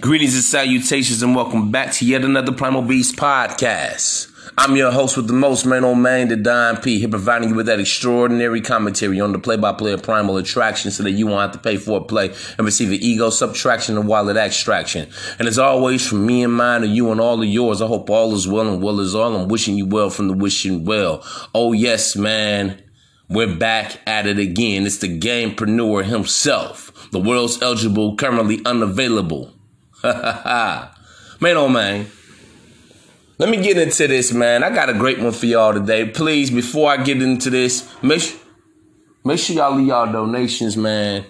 Greetings and salutations, and welcome back to yet another Primal Beast podcast. I'm your host with the most, man, on man, the Don P, here providing you with that extraordinary commentary on the play-by-play of Primal Attraction so that you won't have to pay for a play and receive an ego subtraction and wallet extraction. And as always, from me and mine to you and all of yours, I hope all is well and well is all. I'm wishing you well from the wishing well. Oh, yes, man. We're back at it again. It's the gamepreneur himself, the world's eligible, currently unavailable. man, oh man. Let me get into this, man. I got a great one for y'all today. Please, before I get into this, make, make sure y'all leave y'all donations, man,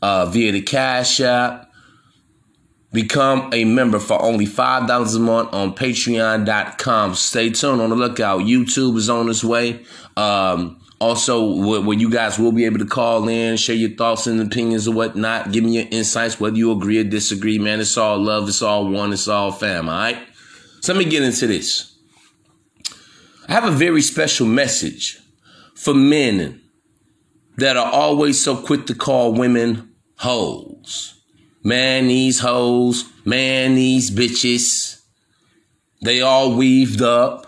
uh, via the Cash App. Become a member for only $5 a month on patreon.com. Stay tuned on the lookout. YouTube is on its way. Um, also, where you guys will be able to call in, share your thoughts and opinions and whatnot. Give me your insights, whether you agree or disagree, man. It's all love. It's all one. It's all fam. All right. So let me get into this. I have a very special message for men that are always so quick to call women hoes. Man, these hoes. Man, these bitches. They all weaved up.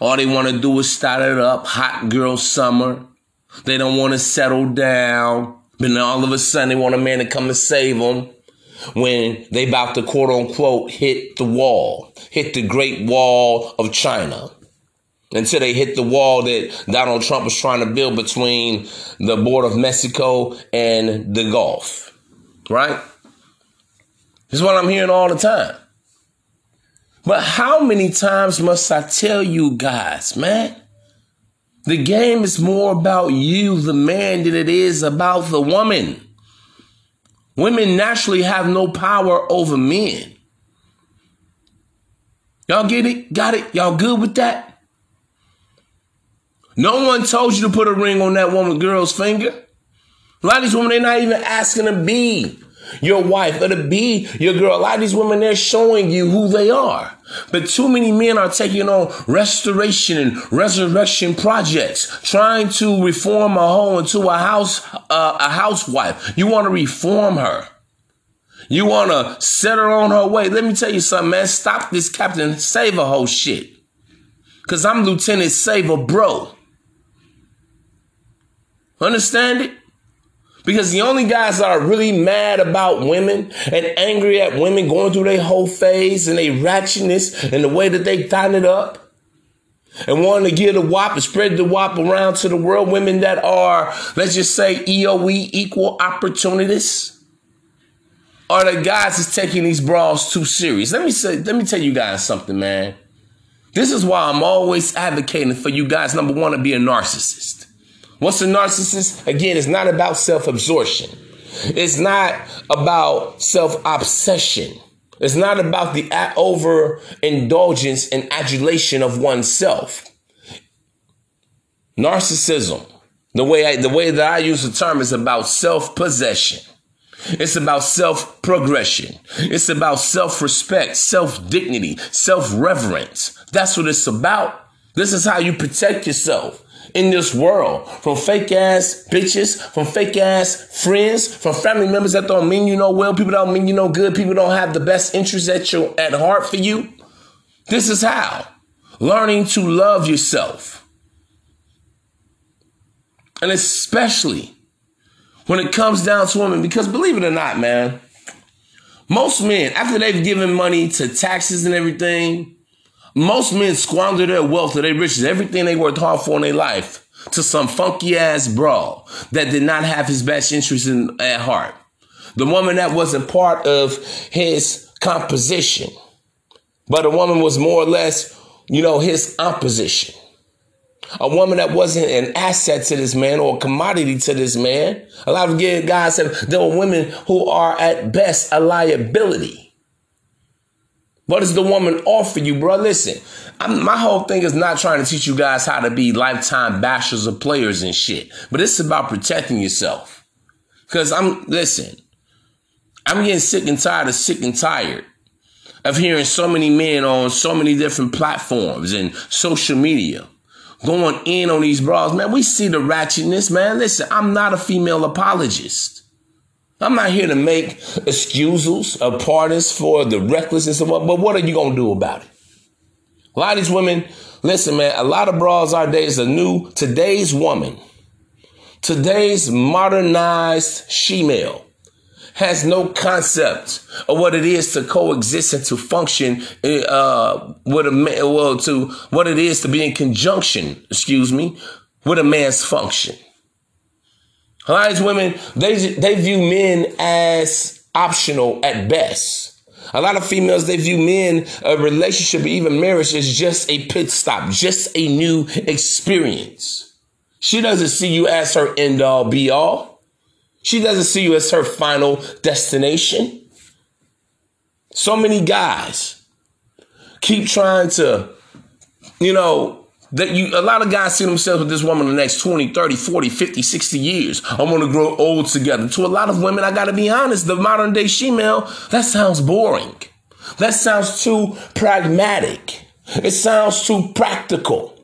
All they want to do is start it up. Hot girl summer. They don't want to settle down. But then all of a sudden they want a man to come and save them when they about to quote unquote hit the wall, hit the great wall of China. Until they hit the wall that Donald Trump was trying to build between the border of Mexico and the Gulf. Right? This is what I'm hearing all the time. But how many times must I tell you guys, man? The game is more about you, the man, than it is about the woman. Women naturally have no power over men. Y'all get it? Got it? Y'all good with that? No one told you to put a ring on that woman girl's finger. A lot of these women, they're not even asking to be your wife or to be your girl. A lot of these women, they're showing you who they are. But too many men are taking on restoration and resurrection projects, trying to reform a home into a house, uh, a housewife. You want to reform her. You want to set her on her way. Let me tell you something, man. Stop this Captain Save a whole shit. Cause I'm Lieutenant Saver, bro. Understand it? Because the only guys that are really mad about women and angry at women going through their whole phase and their ratchetness and the way that they tighten it up and wanting to get a wop and spread the wop around to the world, women that are, let's just say, EOE, equal opportunities, are the guys that's taking these brawls too serious. Let me say, let me tell you guys something, man. This is why I'm always advocating for you guys, number one, to be a narcissist. What's a narcissist? Again, it's not about self absorption. It's not about self obsession. It's not about the overindulgence and adulation of oneself. Narcissism, the way I, the way that I use the term is about self possession. It's about self progression. It's about self respect, self dignity, self reverence. That's what it's about. This is how you protect yourself in this world from fake ass bitches, from fake ass friends, from family members that don't mean you no well, people don't mean you no good, people don't have the best interests at your at heart for you. This is how learning to love yourself. And especially when it comes down to women, because believe it or not, man, most men, after they've given money to taxes and everything, most men squander their wealth or their riches, everything they worked hard for in their life, to some funky ass bra that did not have his best interest in, at heart. The woman that wasn't part of his composition, but a woman was more or less, you know, his opposition. A woman that wasn't an asset to this man or a commodity to this man. A lot of guys said there were women who are at best a liability. What does the woman offer you, bro? Listen, I'm, my whole thing is not trying to teach you guys how to be lifetime bashers of players and shit, but it's about protecting yourself. Because I'm, listen, I'm getting sick and tired of sick and tired of hearing so many men on so many different platforms and social media going in on these bras. Man, we see the ratchetness, man. Listen, I'm not a female apologist. I'm not here to make excuses or pardons for the recklessness of what, but what are you gonna do about it? A lot of these women, listen, man, a lot of bras our days are new. Today's woman, today's modernized she-male has no concept of what it is to coexist and to function uh, with a man, well, to what it is to be in conjunction, excuse me, with a man's function. A lot of these women, they, they view men as optional at best. A lot of females, they view men, a relationship, even marriage, as just a pit stop, just a new experience. She doesn't see you as her end all be all. She doesn't see you as her final destination. So many guys keep trying to, you know, that you a lot of guys see themselves with this woman the next 20 30 40 50 60 years i'm gonna grow old together to a lot of women i gotta be honest the modern day female that sounds boring that sounds too pragmatic it sounds too practical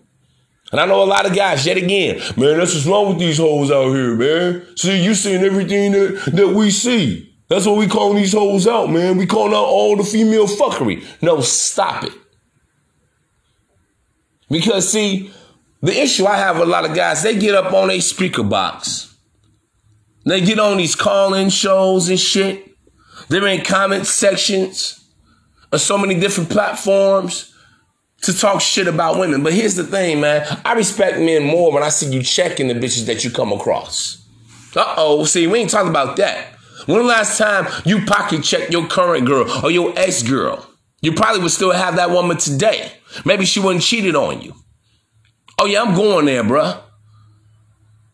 and I know a lot of guys, yet again, man, that's what's wrong with these hoes out here, man. See, you seeing everything that, that we see. That's what we calling these hoes out, man. We calling out all the female fuckery. No, stop it. Because see, the issue I have with a lot of guys, they get up on a speaker box. They get on these call-in shows and shit. They're in comment sections of so many different platforms to talk shit about women. But here's the thing, man. I respect men more when I see you checking the bitches that you come across. Uh-oh, see, we ain't talking about that. When the last time you pocket checked your current girl or your ex-girl? You probably would still have that woman today. Maybe she wasn't cheated on you. Oh yeah, I'm going there, bruh.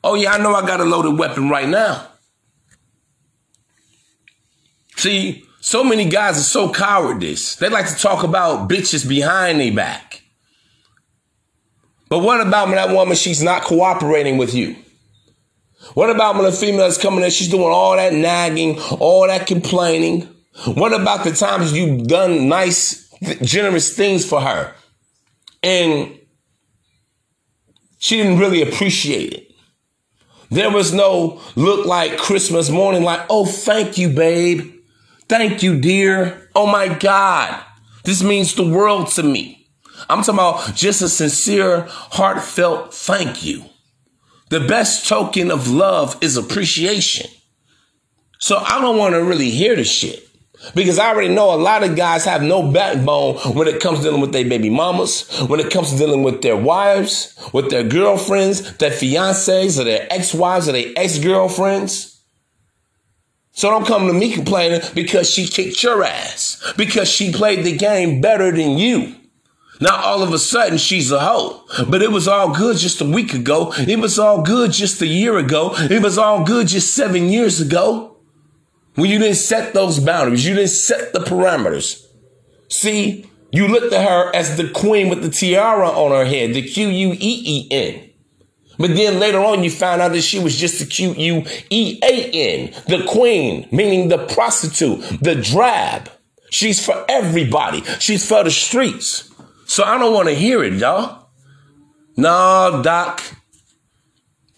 Oh yeah, I know I got a loaded weapon right now. See, so many guys are so cowardice. They like to talk about bitches behind their back. But what about when that woman, she's not cooperating with you? What about when a female is coming in, she's doing all that nagging, all that complaining? What about the times you've done nice, generous things for her and she didn't really appreciate it? There was no look like Christmas morning, like, oh, thank you, babe. Thank you, dear. Oh my God. This means the world to me. I'm talking about just a sincere, heartfelt thank you. The best token of love is appreciation. So I don't want to really hear the shit. Because I already know a lot of guys have no backbone when it comes to dealing with their baby mamas, when it comes to dealing with their wives, with their girlfriends, their fiancés, or their ex-wives, or their ex-girlfriends. So don't come to me complaining because she kicked your ass, because she played the game better than you. Now all of a sudden she's a hoe. But it was all good just a week ago. It was all good just a year ago. It was all good just seven years ago. When you didn't set those boundaries, you didn't set the parameters. See, you looked at her as the queen with the tiara on her head, the Q U E E N. But then later on, you found out that she was just the Q U E A N, the queen, meaning the prostitute, the drab. She's for everybody. She's for the streets. So I don't want to hear it, y'all. No, Doc.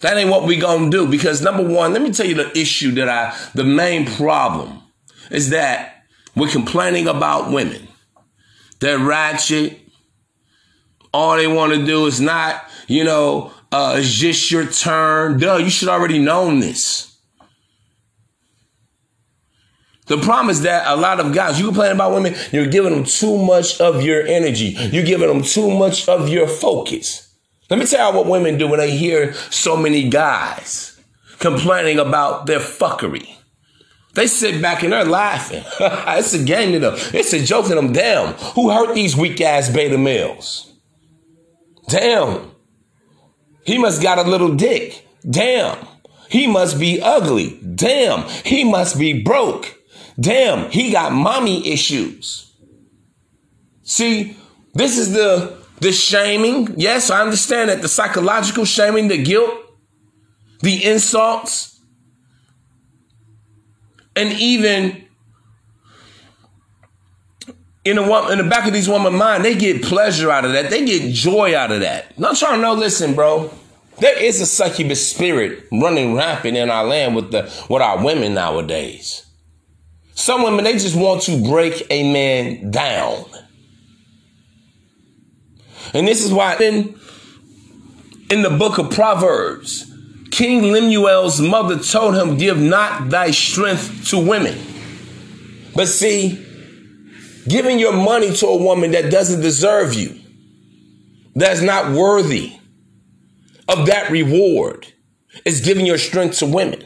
That ain't what we gonna do because number one, let me tell you the issue that I, the main problem is that we're complaining about women. They're ratchet. All they want to do is not, you know, uh, it's just your turn. Duh, you should already known this. The problem is that a lot of guys, you complain about women, you're giving them too much of your energy. You're giving them too much of your focus. Let me tell you what women do when they hear so many guys complaining about their fuckery. They sit back and they're laughing. it's a game to them. It's a joke to them. Damn, who hurt these weak ass beta males? Damn, he must got a little dick. Damn, he must be ugly. Damn, he must be broke. Damn, he got mommy issues. See, this is the the shaming, yes, I understand that. The psychological shaming, the guilt, the insults, and even in the, in the back of these women's mind, they get pleasure out of that. They get joy out of that. I'm trying to know, listen, bro. There is a succubus spirit running rampant in our land with the with our women nowadays. Some women they just want to break a man down. And this is why in, in the book of Proverbs, King Lemuel's mother told him, Give not thy strength to women. But see, giving your money to a woman that doesn't deserve you, that's not worthy of that reward, is giving your strength to women.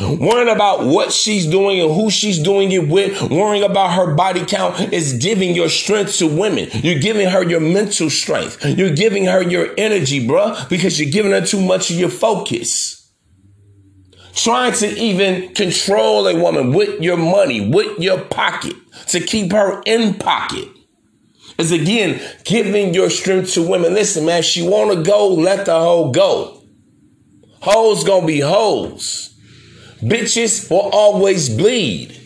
Worrying about what she's doing and who she's doing it with, worrying about her body count is giving your strength to women. You're giving her your mental strength. You're giving her your energy, bruh, because you're giving her too much of your focus. Trying to even control a woman with your money, with your pocket, to keep her in pocket is again giving your strength to women. Listen, man, she wanna go, let the hoe go. Hoes gonna be hoes. Bitches will always bleed.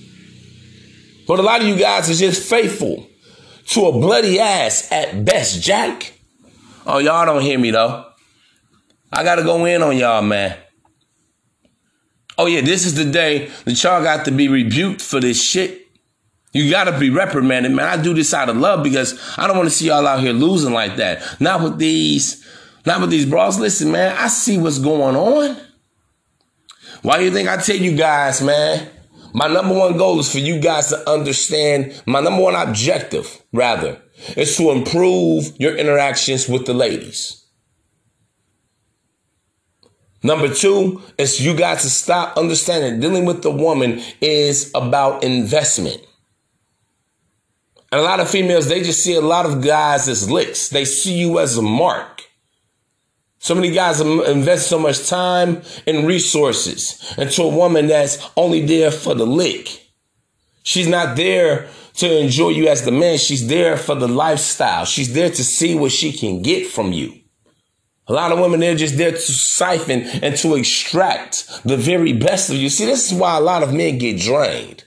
But a lot of you guys is just faithful to a bloody ass at best, Jack. Oh, y'all don't hear me though. I gotta go in on y'all, man. Oh yeah, this is the day that y'all got to be rebuked for this shit. You gotta be reprimanded, man. I do this out of love because I don't want to see y'all out here losing like that. Not with these, not with these bras. Listen, man, I see what's going on. Why do you think I tell you guys, man? My number one goal is for you guys to understand, my number one objective, rather, is to improve your interactions with the ladies. Number two is you got to stop understanding dealing with the woman is about investment. And a lot of females, they just see a lot of guys as licks. They see you as a mark. So many guys invest so much time and resources into a woman that's only there for the lick. She's not there to enjoy you as the man. She's there for the lifestyle. She's there to see what she can get from you. A lot of women, they're just there to siphon and to extract the very best of you. See, this is why a lot of men get drained.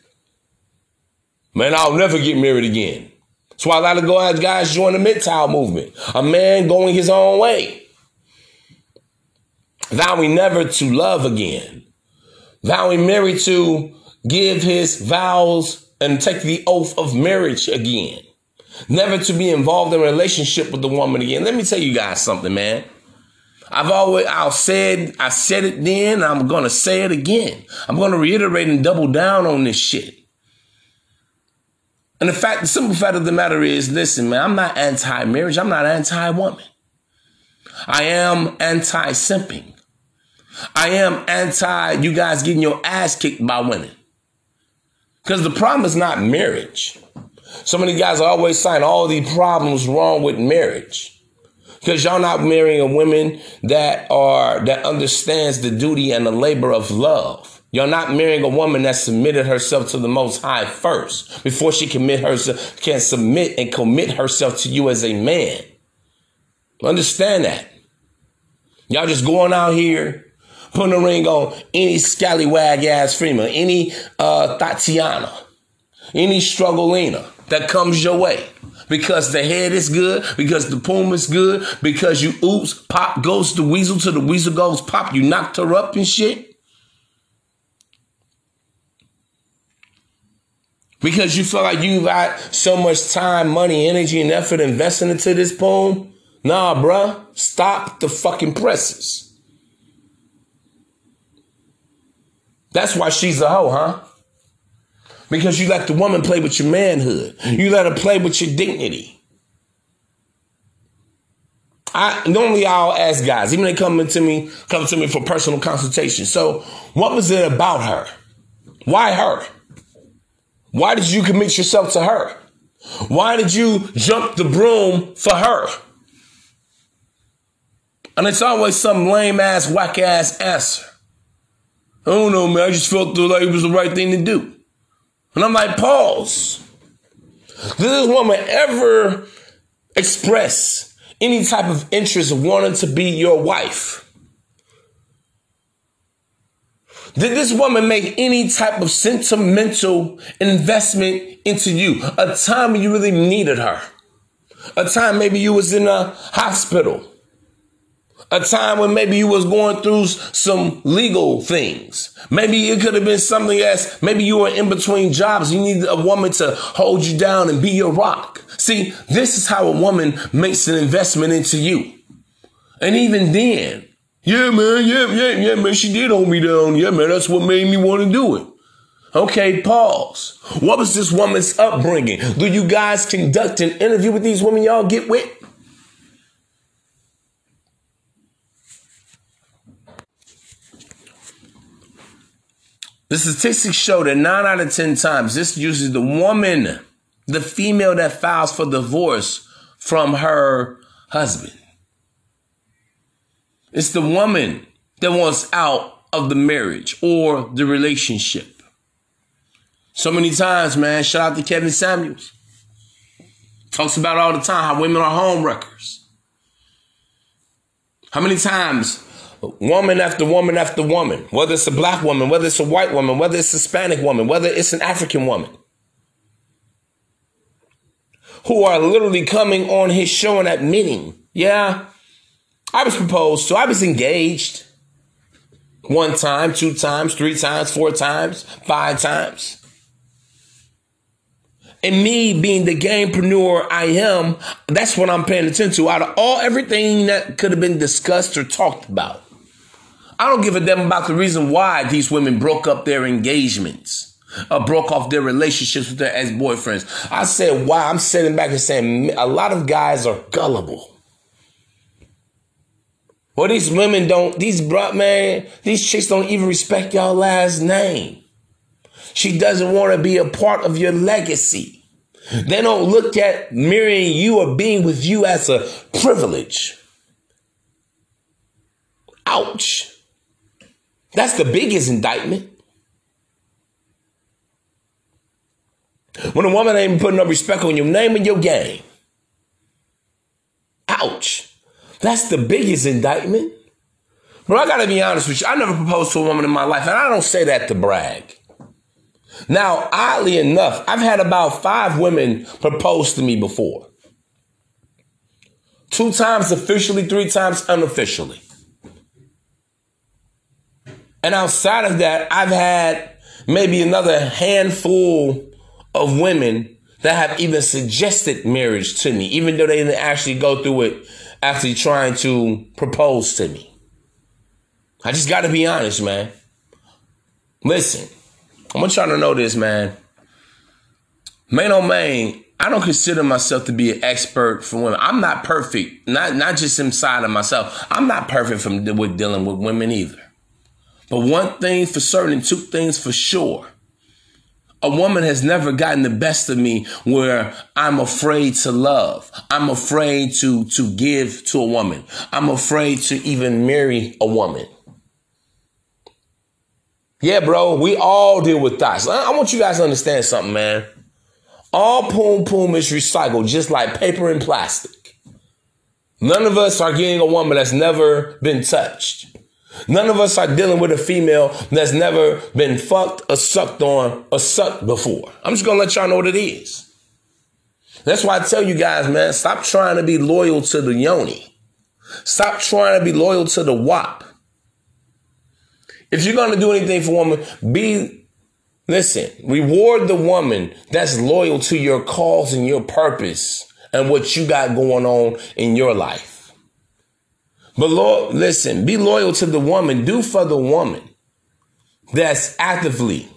Man, I'll never get married again. That's why a lot of guys join the MGTOW movement. A man going his own way vowing never to love again, vowing married to give his vows and take the oath of marriage again, never to be involved in a relationship with the woman again. Let me tell you guys something, man. I've always I'll said I said it then, I'm gonna say it again. I'm gonna reiterate and double down on this shit. And the fact, the simple fact of the matter is, listen, man, I'm not anti-marriage. I'm not anti-woman. I am anti-simping. I am anti you guys getting your ass kicked by women. Because the problem is not marriage. So many guys always saying all these problems wrong with marriage. Because y'all not marrying a woman that are that understands the duty and the labor of love. Y'all not marrying a woman that submitted herself to the Most High first before she commit herself can submit and commit herself to you as a man. Understand that. Y'all just going out here putting a ring on any scallywag ass female, any uh, Tatiana, any strugglina that comes your way. Because the head is good, because the poem is good, because you oops, pop goes the weasel to the weasel goes pop, you knocked her up and shit. Because you feel like you got so much time, money, energy, and effort investing into this poem. Nah, bruh. Stop the fucking presses. That's why she's a hoe, huh? Because you let the woman play with your manhood. You let her play with your dignity. I normally I'll ask guys, even they come to me, come to me for personal consultation. So, what was it about her? Why her? Why did you commit yourself to her? Why did you jump the broom for her? And it's always some lame ass, whack ass answer. I don't know, man. I just felt like it was the right thing to do. And I'm like, pause. Did this woman ever express any type of interest of wanting to be your wife? Did this woman make any type of sentimental investment into you? A time you really needed her. A time maybe you was in a hospital. A time when maybe you was going through some legal things. Maybe it could have been something else. Maybe you were in between jobs. You need a woman to hold you down and be your rock. See, this is how a woman makes an investment into you. And even then, yeah, man, yeah, yeah, yeah, man, she did hold me down. Yeah, man, that's what made me want to do it. Okay, pause. What was this woman's upbringing? Do you guys conduct an interview with these women y'all get with? The statistics show that nine out of 10 times this uses the woman, the female that files for divorce from her husband. It's the woman that wants out of the marriage or the relationship. So many times, man, shout out to Kevin Samuels. Talks about all the time how women are home wreckers. How many times woman after woman after woman, whether it's a black woman, whether it's a white woman, whether it's a Hispanic woman, whether it's an African woman, who are literally coming on his show and admitting, yeah, I was proposed to, I was engaged one time, two times, three times, four times, five times. And me being the gamepreneur I am, that's what I'm paying attention to. Out of all everything that could have been discussed or talked about, I don't give a damn about the reason why these women broke up their engagements or uh, broke off their relationships with their ex-boyfriends. I said, why? I'm sitting back and saying a lot of guys are gullible. Well, these women don't, these bro, man, these chicks don't even respect y'all last name. She doesn't want to be a part of your legacy. They don't look at marrying you or being with you as a privilege. Ouch. That's the biggest indictment. When a woman ain't putting no respect on your name and your game. Ouch. That's the biggest indictment. But I gotta be honest with you. I never proposed to a woman in my life, and I don't say that to brag. Now, oddly enough, I've had about five women propose to me before. Two times officially, three times unofficially. And outside of that, I've had maybe another handful of women that have even suggested marriage to me, even though they didn't actually go through it after trying to propose to me. I just got to be honest, man. Listen, I want y'all to know this, man. Main on oh, main, I don't consider myself to be an expert for women. I'm not perfect, not not just inside of myself. I'm not perfect from with dealing with women either. But one thing for certain, two things for sure. A woman has never gotten the best of me where I'm afraid to love. I'm afraid to, to give to a woman. I'm afraid to even marry a woman. Yeah, bro, we all deal with thoughts. I want you guys to understand something, man. All poom poom is recycled, just like paper and plastic. None of us are getting a woman that's never been touched. None of us are dealing with a female that's never been fucked or sucked on or sucked before. I'm just gonna let y'all know what it is. That's why I tell you guys, man, stop trying to be loyal to the yoni. Stop trying to be loyal to the wop. If you're gonna do anything for a woman, be listen, reward the woman that's loyal to your cause and your purpose and what you got going on in your life. But Lord, listen, be loyal to the woman. Do for the woman that's actively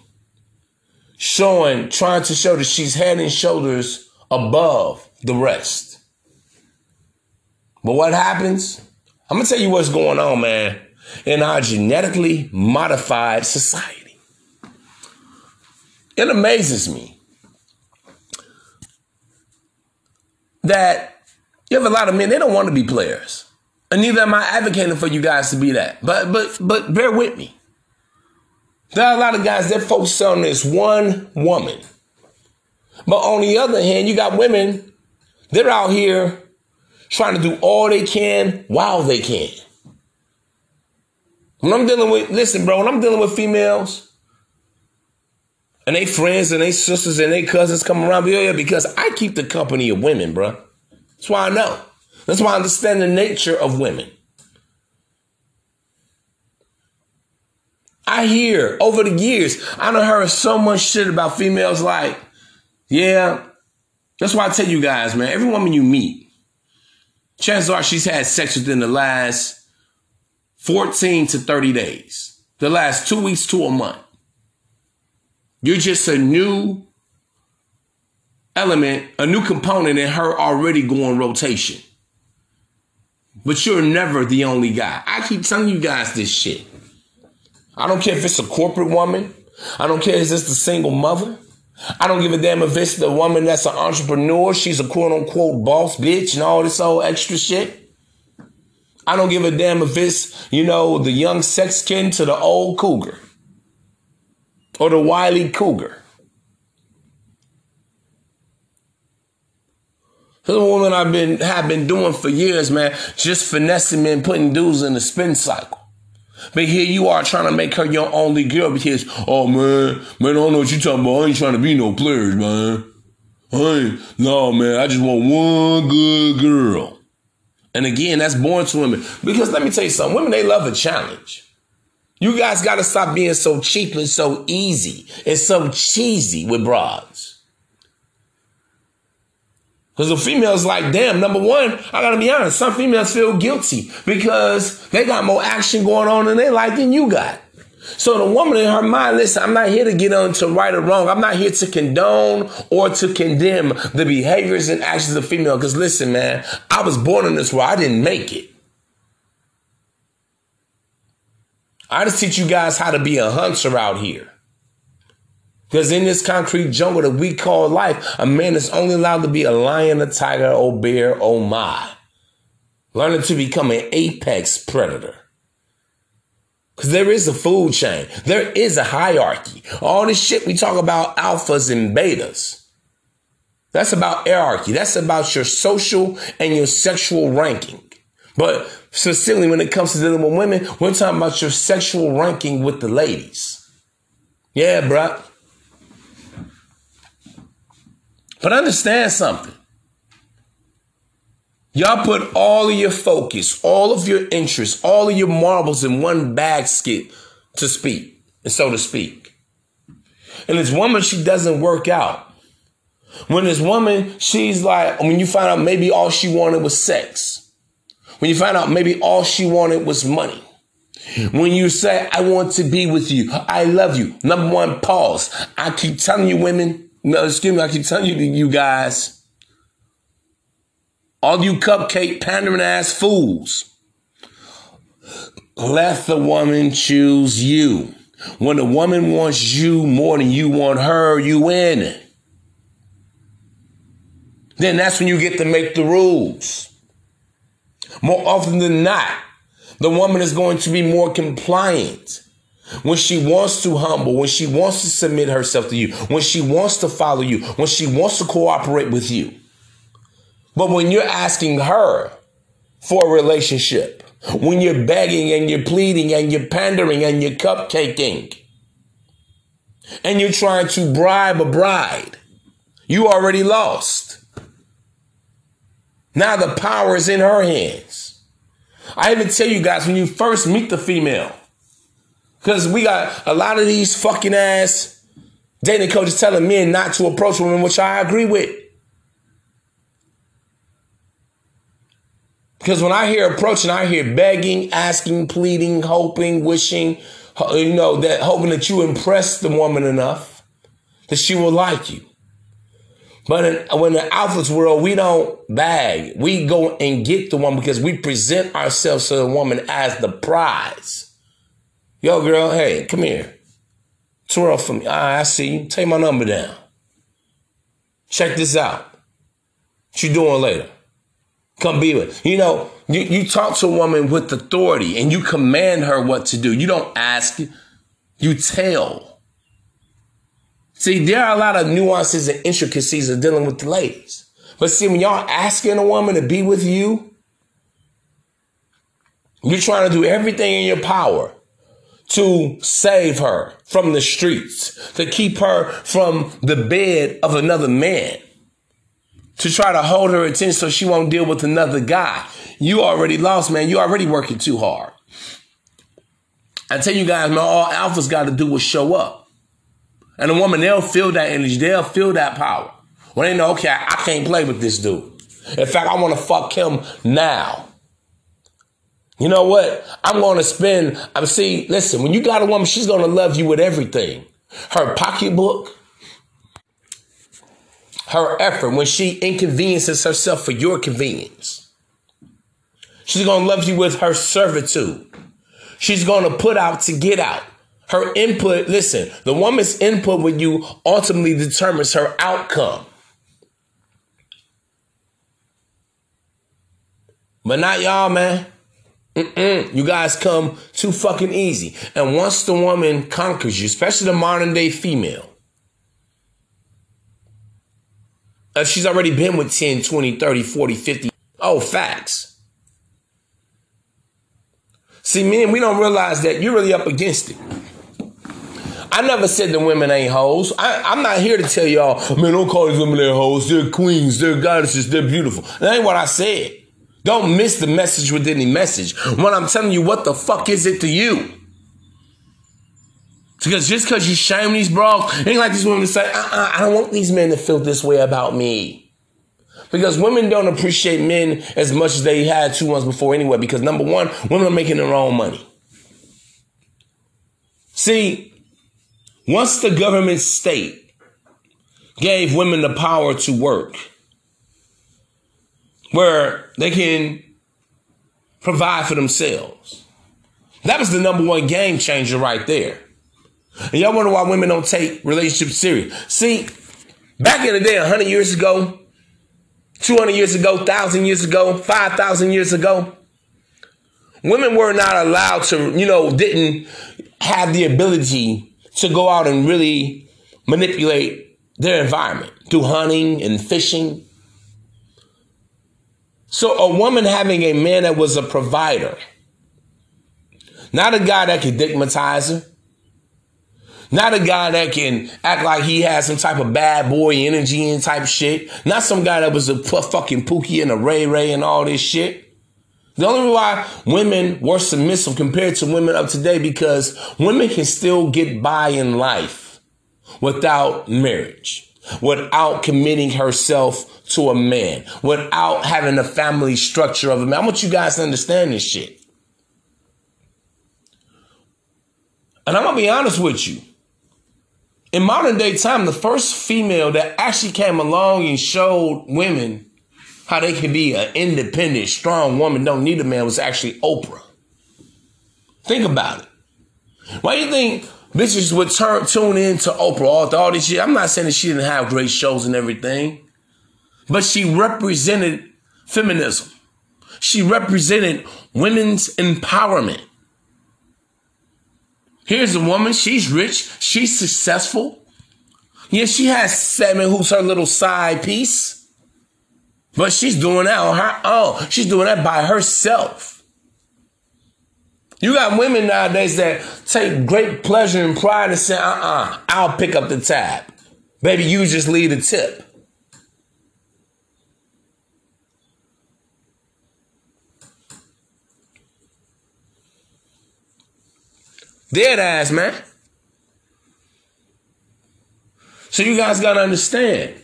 showing, trying to show that she's head and shoulders above the rest. But what happens? I'm gonna tell you what's going on, man, in our genetically modified society. It amazes me that you have a lot of men, they don't want to be players. And neither am I advocating for you guys to be that. But but but bear with me. There are a lot of guys that focus on this one woman. But on the other hand, you got women, they're out here trying to do all they can while they can. When I'm dealing with, listen, bro, when I'm dealing with females and they friends and they sisters and they cousins come around, yeah, because I keep the company of women, bro. That's why I know. That's why I understand the nature of women. I hear over the years, I done heard so much shit about females like, yeah. That's why I tell you guys, man, every woman you meet, chances are she's had sex within the last 14 to 30 days, the last two weeks to a month. You're just a new element, a new component in her already going rotation. But you're never the only guy. I keep telling you guys this shit. I don't care if it's a corporate woman. I don't care if it's a single mother. I don't give a damn if it's the woman that's an entrepreneur. She's a quote unquote boss bitch and all this old extra shit. I don't give a damn if it's, you know, the young sexkin to the old cougar or the wily cougar. This woman I've been have been doing for years, man. Just finessing men, putting dudes in the spin cycle. But here you are trying to make her your only girl because, oh man, man, I don't know what you talking about. I ain't trying to be no players, man. I ain't, no, man, I just want one good girl. And again, that's born to women. Because let me tell you something, women, they love a challenge. You guys got to stop being so cheap and so easy and so cheesy with broads. Because the females like, damn, number one, I gotta be honest, some females feel guilty because they got more action going on in their life than you got. So the woman in her mind, listen, I'm not here to get on to right or wrong. I'm not here to condone or to condemn the behaviors and actions of female. Because listen, man, I was born in this world. I didn't make it. I just teach you guys how to be a hunter out here. Because in this concrete jungle that we call life, a man is only allowed to be a lion, a tiger, or bear, oh my. Learning to become an apex predator. Because there is a food chain. There is a hierarchy. All this shit we talk about alphas and betas. That's about hierarchy. That's about your social and your sexual ranking. But specifically when it comes to dealing with women, we're talking about your sexual ranking with the ladies. Yeah, bruh. But understand something. Y'all put all of your focus, all of your interest, all of your marbles in one basket to speak, and so to speak. And this woman, she doesn't work out. When this woman, she's like, when you find out maybe all she wanted was sex. When you find out maybe all she wanted was money. When you say, I want to be with you, I love you. Number one, pause. I keep telling you, women, no, excuse me, I keep telling you, you guys, all you cupcake pandering ass fools, let the woman choose you. When the woman wants you more than you want her, you win. Then that's when you get to make the rules. More often than not, the woman is going to be more compliant when she wants to humble, when she wants to submit herself to you, when she wants to follow you, when she wants to cooperate with you. But when you're asking her for a relationship, when you're begging and you're pleading and you're pandering and you're cupcaking, and you're trying to bribe a bride, you already lost. Now the power is in her hands. I even tell you guys when you first meet the female, because we got a lot of these fucking ass dating coaches telling men not to approach women, which I agree with. Because when I hear approaching, I hear begging, asking, pleading, hoping, wishing, you know, that hoping that you impress the woman enough that she will like you. But in, when the alphas world, we don't bag. We go and get the woman because we present ourselves to the woman as the prize. Yo, girl, hey, come here. Twirl for me. I see you. Take my number down. Check this out. What you doing later? Come be with. You know, you, you talk to a woman with authority and you command her what to do. You don't ask, you tell. See, there are a lot of nuances and intricacies of dealing with the ladies. But see, when y'all asking a woman to be with you, you're trying to do everything in your power to save her from the streets, to keep her from the bed of another man, to try to hold her attention so she won't deal with another guy. You already lost, man. You already working too hard. I tell you guys, man, all alphas got to do is show up. And a woman, they'll feel that energy. They'll feel that power. When they know, okay, I can't play with this dude. In fact, I want to fuck him now. You know what? I'm going to spend, I'm see, listen, when you got a woman, she's going to love you with everything. Her pocketbook, her effort, when she inconveniences herself for your convenience. She's going to love you with her servitude. She's going to put out to get out. Her input, listen, the woman's input with you ultimately determines her outcome. But not y'all, man. Mm-mm. You guys come too fucking easy. And once the woman conquers you, especially the modern day female, if she's already been with 10, 20, 30, 40, 50, oh, facts. See, men, we don't realize that you're really up against it. I never said the women ain't hoes. I, am not here to tell y'all, man, don't call these women their hoes. They're queens, they're goddesses, they're beautiful. That ain't what I said. Don't miss the message within the message. When I'm telling you, what the fuck is it to you? Because just because you shame these bras, ain't like these women say, uh-uh, I don't want these men to feel this way about me. Because women don't appreciate men as much as they had two months before anyway. Because number one, women are making their own money. See, once the government state gave women the power to work, where they can provide for themselves, that was the number one game changer right there. And y'all wonder why women don't take relationships serious. See, back in the day, 100 years ago, 200 years ago, 1,000 years ago, 5,000 years ago. Women were not allowed to, you know, didn't have the ability to go out and really manipulate their environment through hunting and fishing. So a woman having a man that was a provider, not a guy that could digmatize her, not a guy that can act like he has some type of bad boy energy and type shit. Not some guy that was a fucking Pookie and a Ray Ray and all this shit. The only reason why women were submissive compared to women of today because women can still get by in life without marriage, without committing herself to a man, without having a family structure of a man. I want you guys to understand this shit. And I'm gonna be honest with you in modern day time, the first female that actually came along and showed women how they can be an independent, strong woman, don't need a man, was actually Oprah. Think about it. Why do you think bitches would turn tune in to Oprah all, all this shit? I'm not saying that she didn't have great shows and everything, but she represented feminism. She represented women's empowerment. Here's a woman, she's rich, she's successful. Yeah, she has Stedman who's her little side piece. But she's doing that on her own. She's doing that by herself. You got women nowadays that take great pleasure and pride in saying, uh-uh, I'll pick up the tab. Baby, you just leave the tip. Dead ass, man. So you guys gotta understand.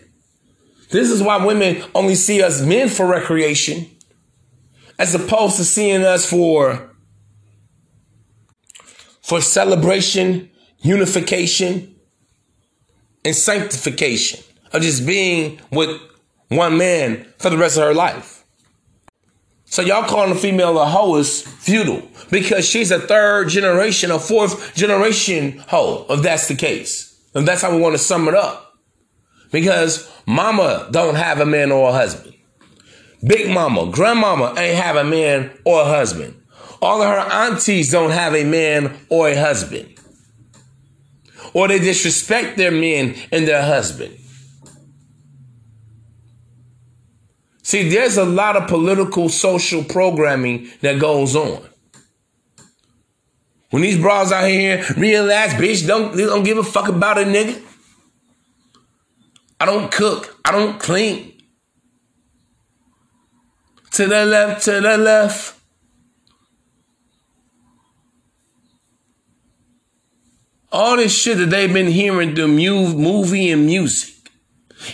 This is why women only see us men for recreation, as opposed to seeing us for for celebration, unification, and sanctification of just being with one man for the rest of her life. So y'all calling a female a hoe is futile because she's a third generation, a fourth generation hoe, if that's the case. And that's how we want to sum it up. Because mama don't have a man or a husband. Big mama, grandmama ain't have a man or a husband. All of her aunties don't have a man or a husband. Or they disrespect their men and their husband. See, there's a lot of political, social programming that goes on. When these bras out here, real ass bitch, don't they don't give a fuck about a nigga. I don't cook. I don't clean. To the left, to the left. All this shit that they've been hearing through mu- movie and music,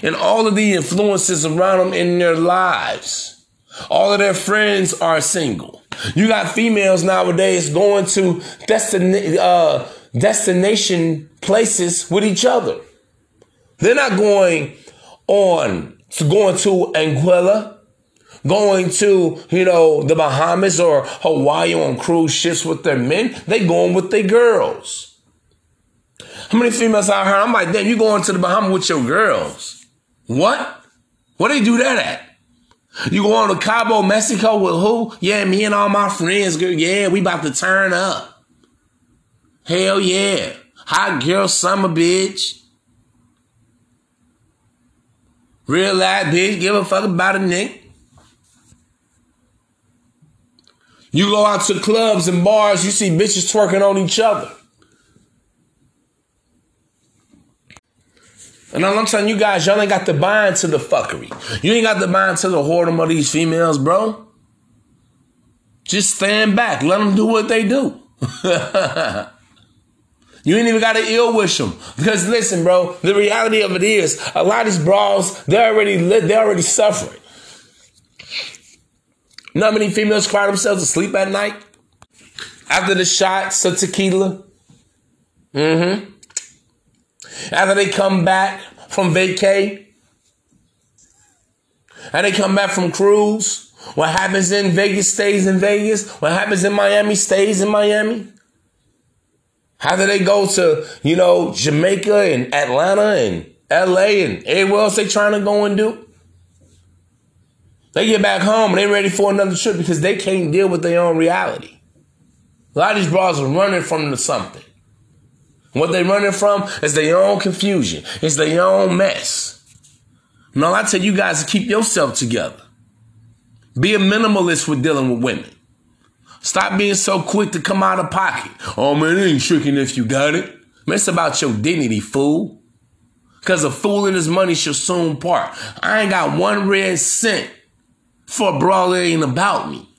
and all of the influences around them in their lives. All of their friends are single. You got females nowadays going to destin- uh, destination places with each other. They're not going on to going to Anguilla, going to, you know, the Bahamas or Hawaii on cruise ships with their men. They going with their girls. How many females I heard? I'm like, damn, you going to the Bahamas with your girls. What? What do they do that at? You going to Cabo, Mexico with who? Yeah, me and all my friends, girl. Yeah, we about to turn up. Hell yeah. Hot girl summer, bitch. Real life, bitch. Give a fuck about a nick. You go out to clubs and bars, you see bitches twerking on each other. And I'm telling you guys, y'all ain't got to buy into the fuckery. You ain't got to buy into the whoredom of these females, bro. Just stand back. Let them do what they do. you ain't even got to ill wish them. Because listen, bro, the reality of it is, a lot of these bras, they're already they're already suffering. Not many females cry themselves to sleep at night? After the shots of tequila? Mm-hmm. After they come back from vacay? And they come back from cruise? What happens in Vegas stays in Vegas. What happens in Miami stays in Miami. After they go to, you know, Jamaica and Atlanta and LA and everywhere else they trying to go and do. They get back home and they ready for another trip because they can't deal with their own reality. A lot of these bras are running from the something. What they running from is their own confusion. It's their own mess. All I tell you guys to keep yourself together. Be a minimalist with dealing with women. Stop being so quick to come out of pocket. Oh man, it ain't tricking if you got it. Man, it's about your dignity, fool. Cause a fool and his money shall soon part. I ain't got one red cent for a ain't about me.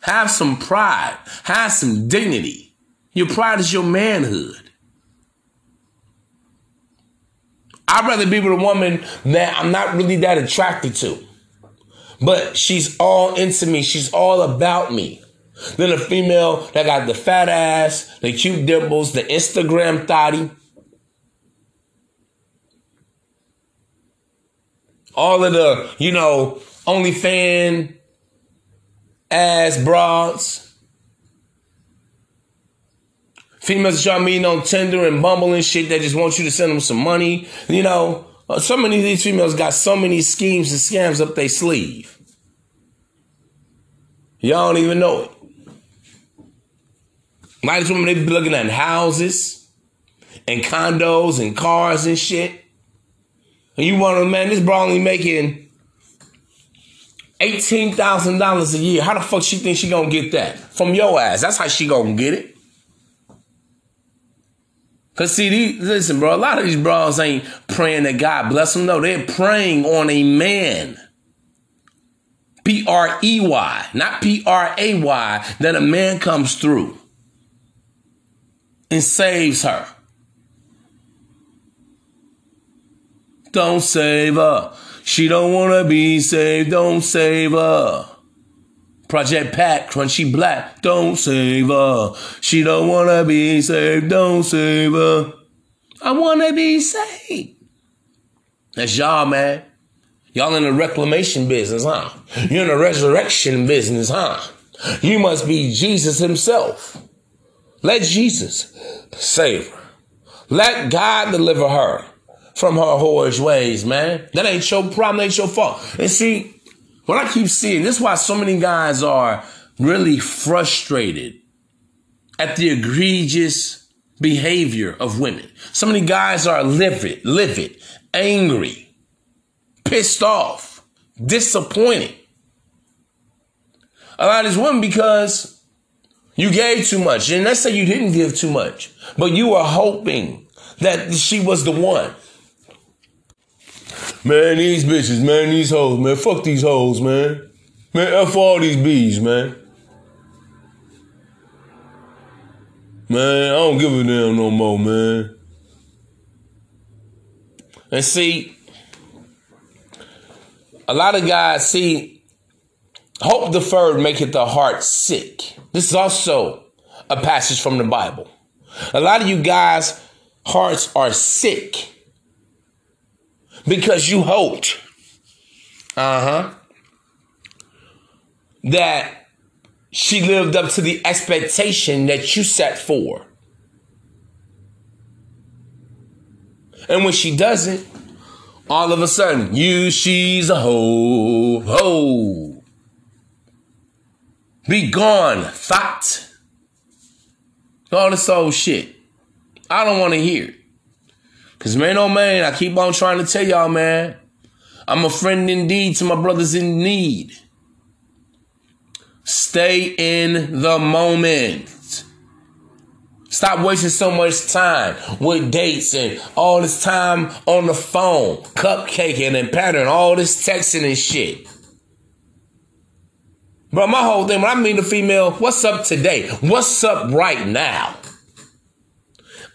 Have some pride. Have some dignity. Your pride is your manhood. I'd rather be with a woman that I'm not really that attracted to. But she's all into me. She's all about me. Than a female that got the fat ass, the cute dimples, the Instagram thotty. All of the, you know, OnlyFan ass broads. Females y'all meeting on Tinder and Bumble and shit that just want you to send them some money. You know, uh, so many of these females got so many schemes and scams up their sleeve. Y'all don't even know it. A lot women, they be looking at houses and condos and cars and shit. And you to, man, this bro only making $18,000 a year. How the fuck she think she gonna get that? From your ass. That's how she gonna get it. Cause see, these, listen, bro, a lot of these bras ain't praying that God bless them. No, they're praying on a man. P R E Y, not P R A Y, that a man comes through and saves her. Don't save her. She don't wanna be saved. Don't save her. Project Pat, Crunchy Black, don't save her. She don't wanna be saved, don't save her. I wanna be saved. That's y'all, man. Y'all in the reclamation business, huh? You're in the resurrection business, huh? You must be Jesus himself. Let Jesus save her. Let God deliver her from her whorish ways, man. That ain't your problem, ain't your fault. And see, what I keep seeing, this is why so many guys are really frustrated at the egregious behavior of women. So many guys are livid, livid, angry, pissed off, disappointed. A lot of these women because you gave too much. And let's say you didn't give too much, but you were hoping that she was the one. Man, these bitches, man, these hoes, man. Fuck these hoes, man. Man, F all these bees, man. Man, I don't give a damn no more, man. And see, a lot of guys see hope deferred maketh the heart sick. This is also a passage from the Bible. A lot of you guys' hearts are sick because you hoped, uh huh, that she lived up to the expectation that you set for. And when she doesn't, all of a sudden, you, she's a hoe, hoe. Be gone, thot. All this old shit. I don't want to hear it. Cause man, oh man, I keep on trying to tell y'all, man. I'm a friend indeed to my brothers in need. Stay in the moment. Stop wasting so much time with dates and all this time on the phone, cupcaking and pattern, all this texting and shit. Bro, my whole thing, when I meet a female, what's up today? What's up right now?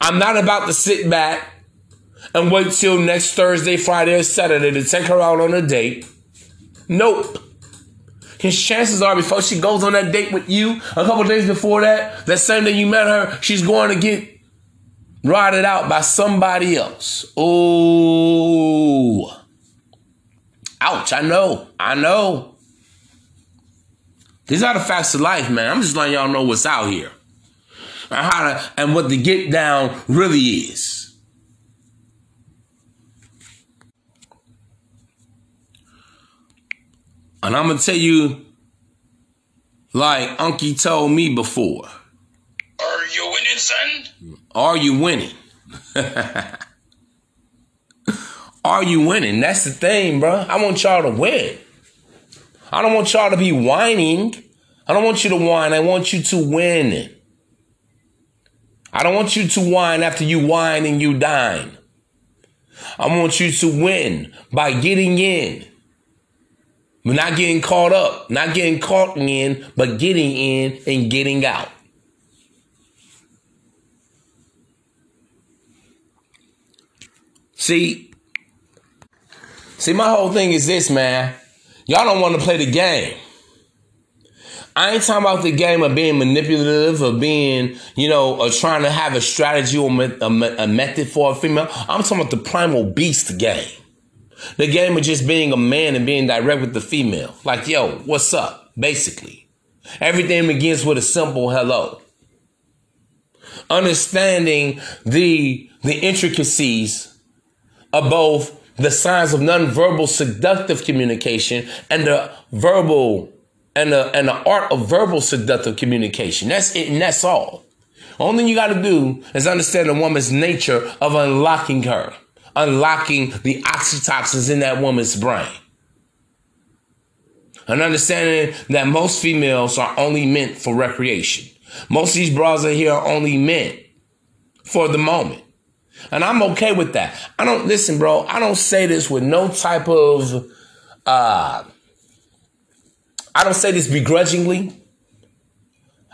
I'm not about to sit back and wait till next Thursday, Friday, or Saturday to take her out on a date. Nope. His chances are before she goes on that date with you, a couple days before that, that same day you met her, she's going to get rotted out by somebody else. Oh, ouch! I know, I know. These are the facts of life, man. I'm just letting y'all know what's out here and how to and what the get down really is. And I'm gonna tell you, like Unky told me before. Are you winning, son? Are you winning? Are you winning? That's the thing, bro. I want y'all to win. I don't want y'all to be whining. I don't want you to whine. I want you to win. I don't want you to whine after you whine and you dine. I want you to win by getting in. But not getting caught up, not getting caught in, but getting in and getting out. See, see, my whole thing is this, man. Y'all don't want to play the game. I ain't talking about the game of being manipulative or being, you know, or trying to have a strategy or a method for a female. I'm talking about the primal beast game. The game of just being a man and being direct with the female. Like, yo, what's up? Basically. Everything begins with a simple hello. Understanding the the intricacies of both the signs of nonverbal seductive communication and the verbal and the and the art of verbal seductive communication. That's it, and that's all. Only thing you got to do is understand a woman's nature of unlocking her unlocking the oxytocins in that woman's brain. And understanding that most females are only meant for recreation. Most of these bras are here are only meant for the moment. And I'm okay with that. I don't listen, bro. I don't say this with no type of uh I don't say this begrudgingly.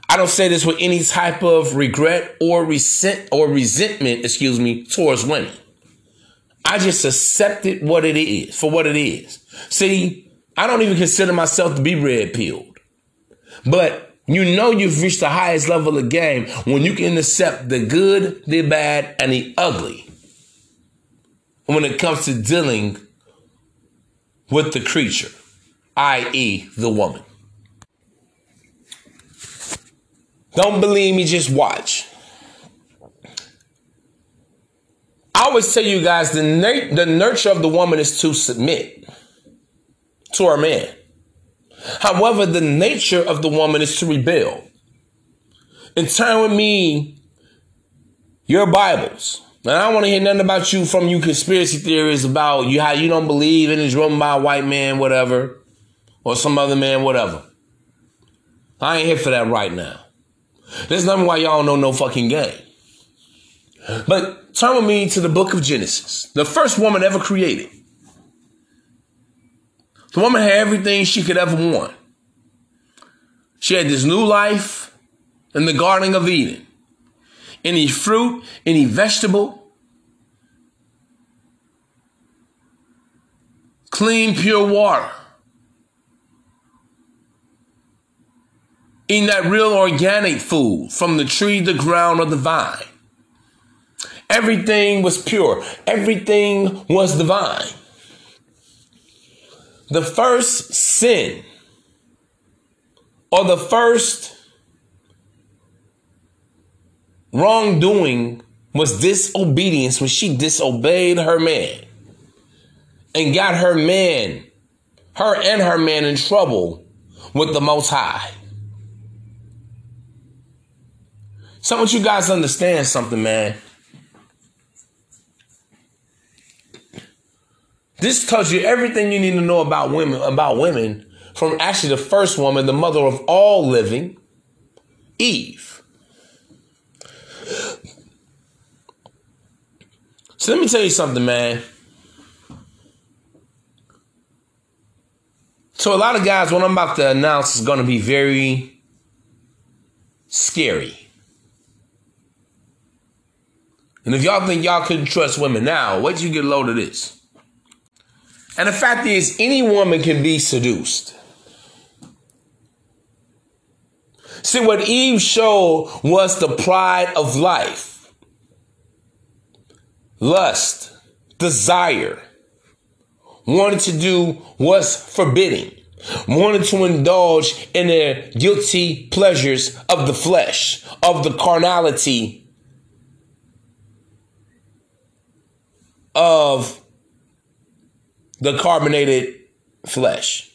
I don't say this with any type of regret or resent or resentment, excuse me, towards women. I just accepted what it is for what it is. See, I don't even consider myself to be red pilled. But you know you've reached the highest level of game when you can accept the good, the bad, and the ugly. When it comes to dealing with the creature, i.e., the woman. Don't believe me, just watch. I always tell you guys the, na- the nurture of the woman is to submit to her man. However, the nature of the woman is to rebel. And turn with me your Bibles. And I don't want to hear nothing about you from you conspiracy theories about you how you don't believe in it's run by a white man, whatever, or some other man, whatever. I ain't here for that right now. There's nothing why y'all don't know no fucking game. But turn with me to the book of Genesis, the first woman ever created. The woman had everything she could ever want. She had this new life in the Garden of Eden. any fruit, any vegetable. Clean, pure water. Eating that real organic food from the tree, the ground, or the vine. Everything was pure. Everything was divine. The first sin or the first wrongdoing was disobedience when she disobeyed her man and got her man, her and her man in trouble with the Most High. So I want you guys understand something, man. This tells you everything you need to know about women, about women, from actually the first woman, the mother of all living, Eve. So let me tell you something, man. So a lot of guys, what I'm about to announce is going to be very scary. And if y'all think y'all couldn't trust women now, wait till you get a load of this. And the fact is, any woman can be seduced. See, what Eve showed was the pride of life, lust, desire, wanted to do what's forbidding, wanted to indulge in their guilty pleasures of the flesh, of the carnality of the carbonated flesh.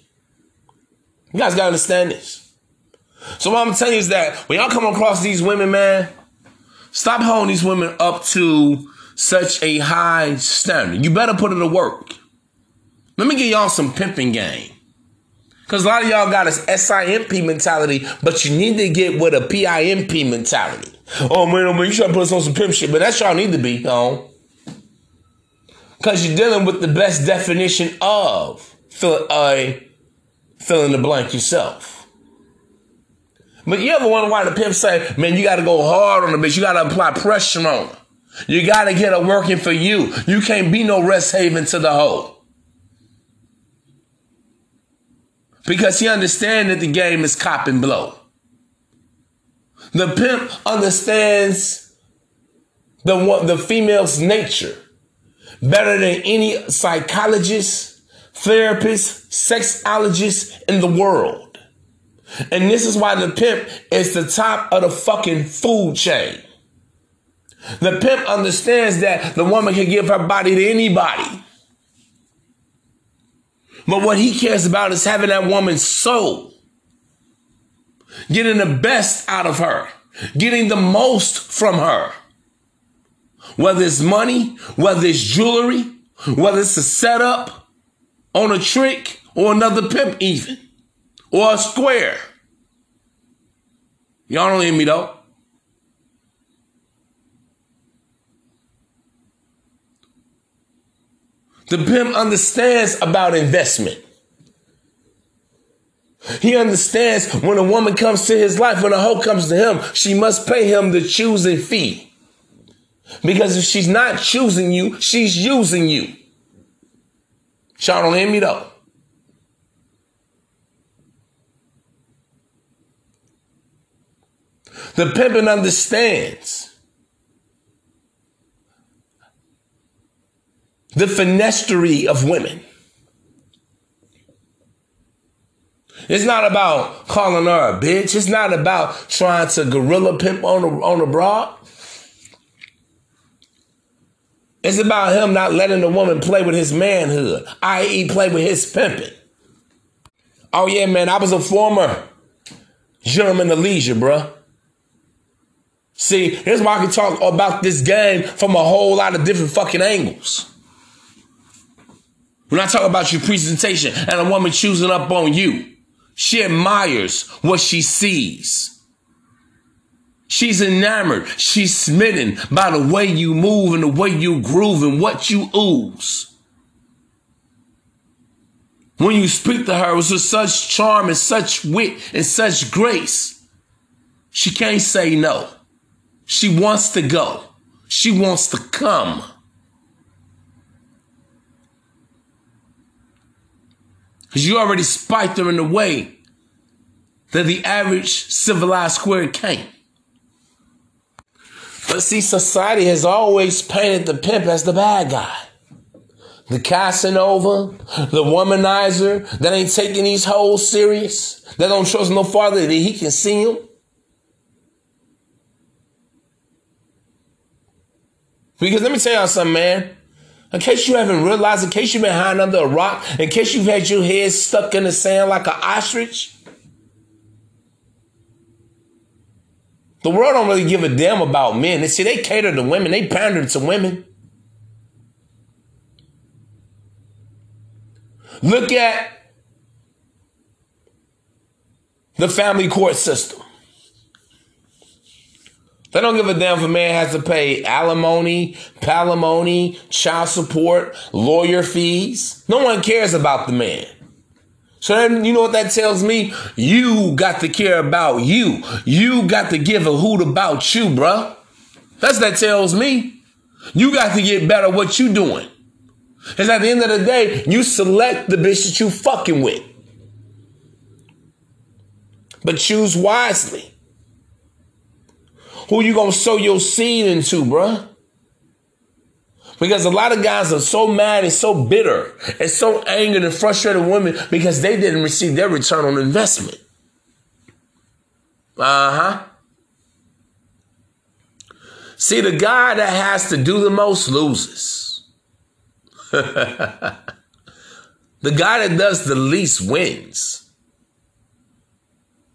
You guys gotta understand this. So what I'm telling you is that when y'all come across these women, man, stop holding these women up to such a high standard. You better put it to work. Let me give y'all some pimping game. Cause a lot of y'all got this SIMP mentality, but you need to get with a PIMP mentality. Oh man, oh man, you trying to put us on some pimp shit, but that's y'all need to be on. Because you're dealing with the best definition of fill, uh, fill in the blank yourself. But you ever wonder why the pimp say, man, you got to go hard on the bitch. You got to apply pressure on her. You got to get her working for you. You can't be no rest haven to the hoe. Because he understands that the game is cop and blow. The pimp understands the, the female's nature better than any psychologist, therapist, sexologist in the world. And this is why the pimp is the top of the fucking food chain. The pimp understands that the woman can give her body to anybody. But what he cares about is having that woman's soul, getting the best out of her, getting the most from her. Whether it's money, whether it's jewelry, whether it's a setup on a trick or another pimp even, or a square. Y'all don't hear me though. The pimp understands about investment. He understands when a woman comes to his life, when a hoe comes to him, she must pay him the choosing fee. Because if she's not choosing you, she's using you. Y'all don't hear me though. The pimpin' understands the finestery of women. It's not about calling her a bitch. It's not about trying to gorilla pimp on a, on a broad. It's about him not letting the woman play with his manhood, i.e., play with his pimping. Oh, yeah, man, I was a former gentleman of leisure, bruh. See, here's why I can talk about this game from a whole lot of different fucking angles. When I talk about your presentation and a woman choosing up on you, she admires what she sees. She's enamored. She's smitten by the way you move and the way you groove and what you ooze. When you speak to her with such charm and such wit and such grace, she can't say no. She wants to go. She wants to come. Because you already spiked her in the way that the average civilized square can't. But see, society has always painted the pimp as the bad guy. The Casanova, the womanizer that ain't taking these hoes serious, that don't trust no farther that he can see them. Because let me tell y'all something, man. In case you haven't realized, in case you've been hiding under a rock, in case you've had your head stuck in the sand like an ostrich, the world don't really give a damn about men. They see they cater to women, they pander to women. Look at the family court system. They don't give a damn if a man has to pay alimony, palimony, child support, lawyer fees. No one cares about the man. So then, you know what that tells me? You got to care about you. You got to give a hoot about you, bruh. That's what that tells me. You got to get better what you doing. Because at the end of the day, you select the bitch that you fucking with. But choose wisely. Who you gonna sow your seed into, bruh? Because a lot of guys are so mad and so bitter and so angered and frustrated women because they didn't receive their return on investment. Uh huh. See, the guy that has to do the most loses. the guy that does the least wins.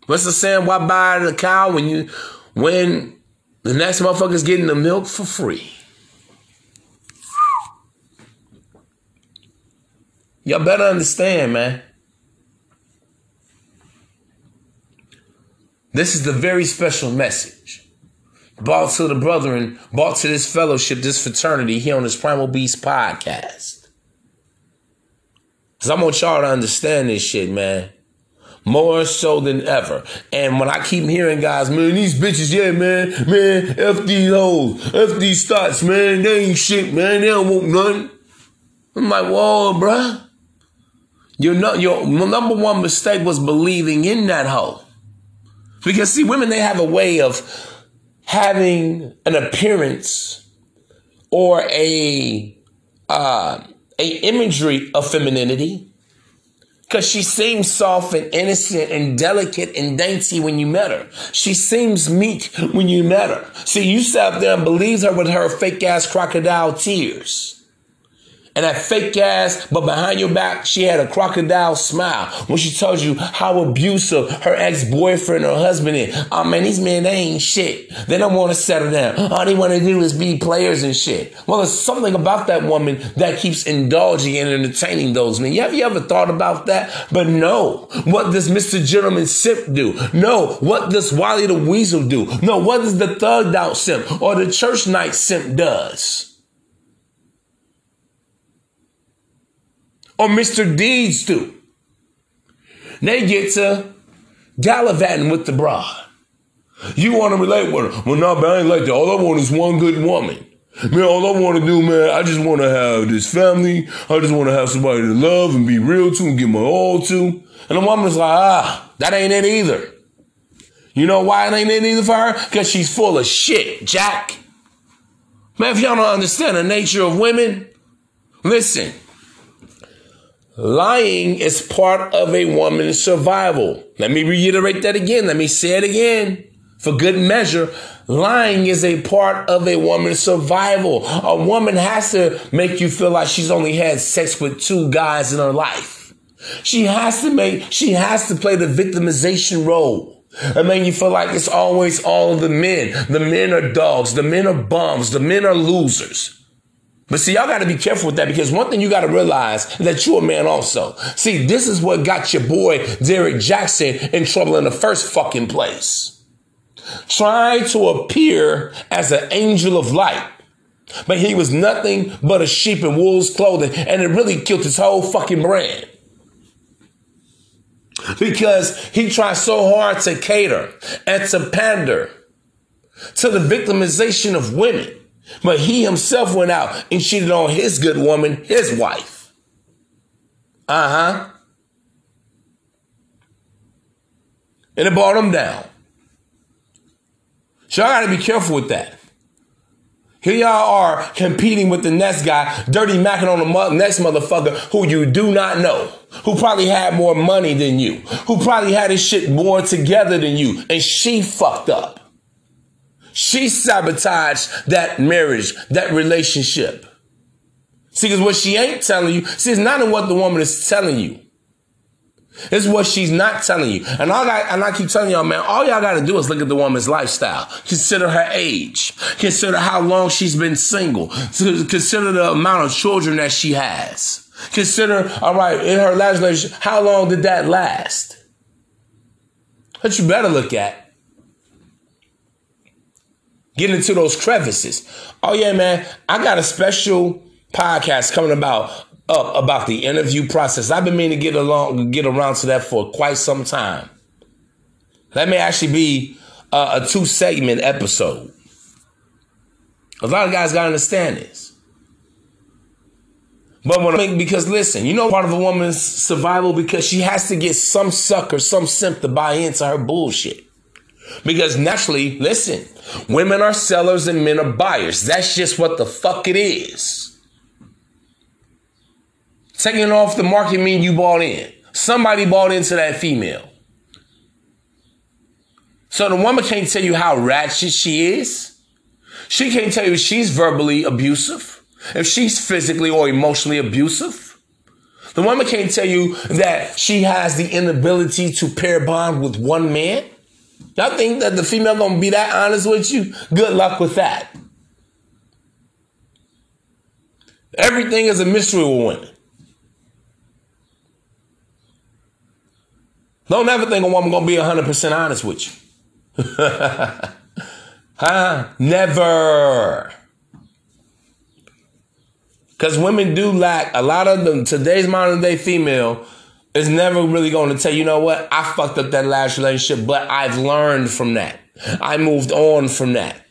What's the saying? Why buy the cow when you when the next motherfucker's getting the milk for free. Y'all better understand, man. This is the very special message brought to the brethren, brought to this fellowship, this fraternity here on this Primal Beast podcast. Because I want y'all to understand this shit, man more so than ever. And when I keep hearing guys, man, these bitches, yeah, man, man, F these hoes, F these thots, man, they ain't shit, man, they don't want nothing. I'm like, whoa, bruh. Your, your number one mistake was believing in that hoe. Because see, women, they have a way of having an appearance or a, uh, a imagery of femininity because she seems soft and innocent and delicate and dainty when you met her. She seems meek when you met her. See, you sat there and believed her with her fake ass crocodile tears and that fake ass, but behind your back, she had a crocodile smile when she told you how abusive her ex-boyfriend or husband is. Oh man, these men, they ain't shit. They don't want to settle down. All they want to do is be players and shit. Well, there's something about that woman that keeps indulging and entertaining those men. Have you ever thought about that? But no. What does Mr. Gentleman Simp do? No. What does Wally the Weasel do? No. What does the Thugged Out Simp or the Church Night Simp does? Or Mr. Deeds do. They get to gallivanting with the broad. You want to relate with her. Well, no, but I ain't like that. All I want is one good woman. Man, all I want to do, man, I just want to have this family. I just want to have somebody to love and be real to and give my all to. And the woman's like, ah, that ain't it either. You know why it ain't it either for her? Because she's full of shit, Jack. Man, if y'all don't understand the nature of women, listen. Lying is part of a woman's survival. Let me reiterate that again. Let me say it again. For good measure, lying is a part of a woman's survival. A woman has to make you feel like she's only had sex with two guys in her life. She has to make, she has to play the victimization role. I mean, you feel like it's always all the men. The men are dogs. The men are bums. The men are losers. But see, y'all got to be careful with that because one thing you got to realize that you're a man also. See, this is what got your boy Derrick Jaxn in trouble in the first fucking place. Trying to appear as an angel of light. But he was nothing but a sheep in wolves clothing and it really killed his whole fucking brand. Because he tried so hard to cater and to pander to the victimization of women. But he himself went out and cheated on his good woman, his wife. Uh huh. And it brought him down. So I gotta be careful with that. Here y'all are competing with the next guy, dirty macking on the mo- next motherfucker who you do not know, who probably had more money than you, who probably had his shit more together than you, and she fucked up. She sabotaged that marriage, that relationship. See, because what she ain't telling you, see, it's not in what the woman is telling you. It's what she's not telling you. And all I, and I keep telling y'all, man, all y'all got to do is look at the woman's lifestyle. Consider her age. Consider how long she's been single. Consider the amount of children that she has. Consider, all right, in her last relationship, how long did that last? That you better look at. Get into those crevices. Oh yeah, man, I got a special podcast coming about up about the interview process. I've been meaning to get along, get around to that for quite some time. That may actually be a, a two segment episode. A lot of guys gotta understand this. But when I because listen, you know part of a woman's survival because she has to get some sucker, some simp to buy into her bullshit. Because naturally, listen, women are sellers and men are buyers. That's just what the fuck it is. Taking off the market mean you bought in. Somebody bought into that female. So the woman can't tell you how ratchet she is. She can't tell you she's verbally abusive, if she's physically or emotionally abusive. The woman can't tell you that she has the inability to pair bond with one man. Y'all think that the female gonna be that honest with you? Good luck with that. Everything is a mystery with women. Don't ever think a woman gonna be 100% honest with you. huh? Never. Because women do lack, a lot of them, today's modern day female is never really going to tell you, know what, I fucked up that last relationship, but I've learned from that. I moved on from that.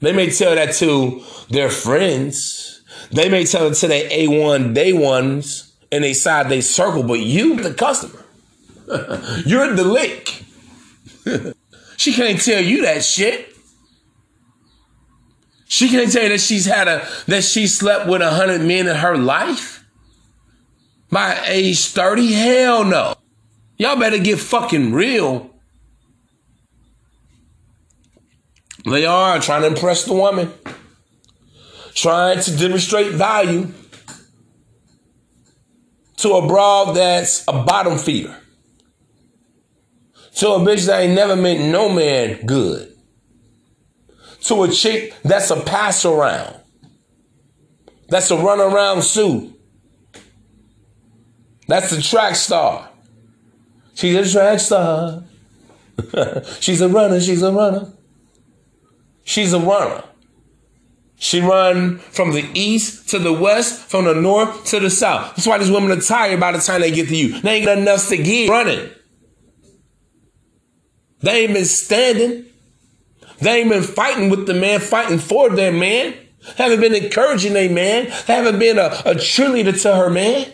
They may tell that to their friends. They may tell it to their A1 day ones and they side they circle, but you, the customer, you're the lick. she can't tell you that shit. She can't tell you that she's had a that she slept with a hundred men in her life. By age 30? Hell no. Y'all better get fucking real. They are trying to impress the woman, trying to demonstrate value to a broad that's a bottom feeder. To a bitch that ain't never meant no man good. To a chick that's a pass around. That's a run around suit. That's a track star. She's a track star. she's a runner, she's a runner. She's a runner. She run from the east to the west, from the north to the south. That's why these women are tired by the time they get to you. They ain't got enough to get running. They ain't been standing. They ain't been fighting with the man, fighting for their man. Haven't been encouraging their man. Haven't been a, a cheerleader to her man.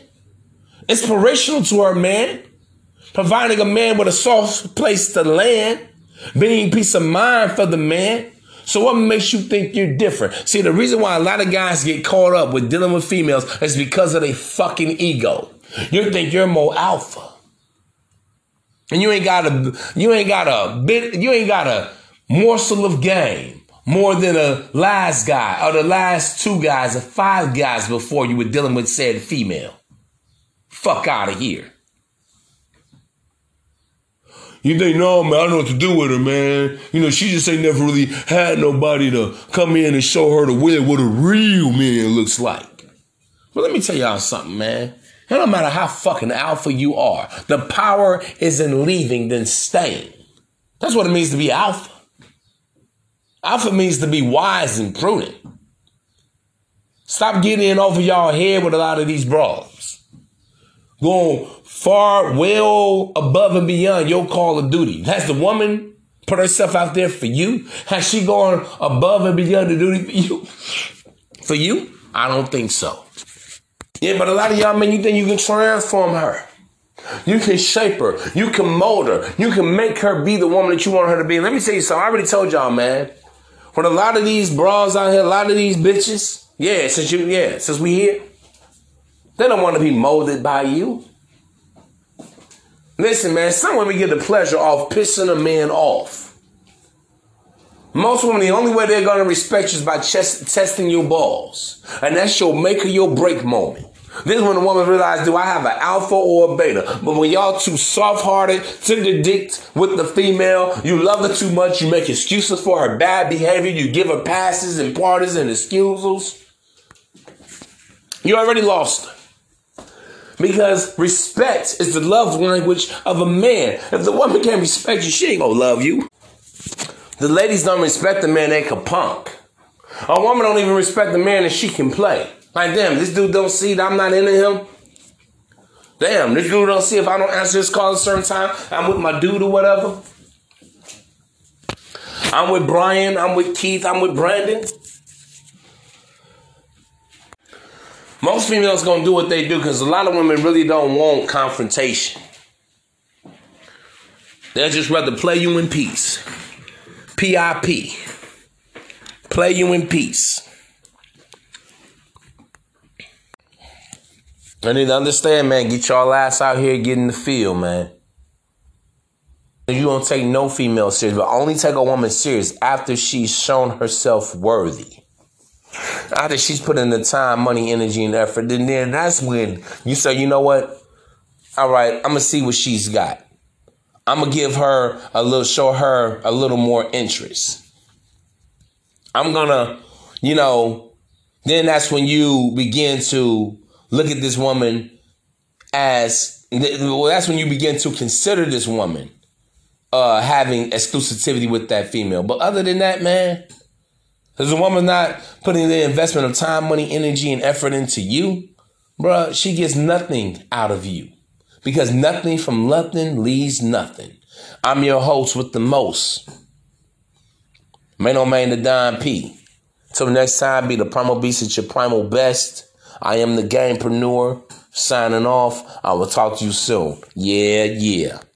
Inspirational to her man. Providing a man with a soft place to land. Being peace of mind for the man. So what makes you think you're different? See, the reason why a lot of guys get caught up with dealing with females is because of their fucking ego. You think you're more alpha. And you ain't got a you ain't got a bit you ain't got a morsel of game more than a last guy or the last two guys or five guys before you were dealing with said female. Fuck out of here. You think, no, man, I don't know what to do with her, man. You know, she just ain't never really had nobody to come in and show her the way what a real man looks like. But let me tell y'all something, man. It don't matter how fucking alpha you are. The power is in leaving than staying. That's what it means to be alpha. Alpha means to be wise and prudent. Stop getting in over y'all head with a lot of these bras. Going far, well above and beyond your call of duty. Has the woman put herself out there for you? Has she gone above and beyond the duty for you? For you? I don't think so. Yeah, but a lot of y'all men, you think you can transform her. You can shape her. You can mold her. You can make her be the woman that you want her to be. Let me tell you something. I already told y'all, man. For a lot of these bras out here, a lot of these bitches, yeah, since you, yeah, since we here, they don't want to be molded by you. Listen, man, some women get the pleasure of pissing a man off. Most women, the only way they're going to respect you is by chest, testing your balls. And that's your make or your break moment. This is when the woman realizes, do I have an alpha or a beta? But when y'all too soft-hearted, to the with the female, you love her too much, you make excuses for her bad behavior, you give her passes and parties and excuses. You already lost her. Because respect is the love language of a man. If the woman can't respect you, she ain't gonna love you. The ladies don't respect the man they can punk. A woman don't even respect the man that she can play. Like, damn, this dude don't see that I'm not into him. Damn, this dude don't see if I don't answer his call at a certain time, I'm with my dude or whatever. I'm with Brian, I'm with Keith, I'm with Brandon. Most females gonna do what they do because a lot of women really don't want confrontation. They'll just rather play you in peace. PIP. Play you in peace. I need to understand, man. Get y'all ass out here, get in the field, man. You don't take no female serious, but only take a woman serious after she's shown herself worthy after she's put in the time, money, energy, and effort, then, then that's when you say, you know what? All right, I'm gonna see what she's got. I'm gonna give her a little, show her a little more interest. I'm gonna, you know, then that's when you begin to look at this woman as well. That's when you begin to consider this woman uh, having exclusivity with that female. But other than that, man, is a woman not putting the investment of time, money, energy, and effort into you, bruh, she gets nothing out of you. Because nothing from nothing leaves nothing. I'm your host with the most. Main on oh, Mane the Don P. Till next time, be the primal beast at your primal best. I am the gamepreneur. Signing off. I will talk to you soon. Yeah, yeah.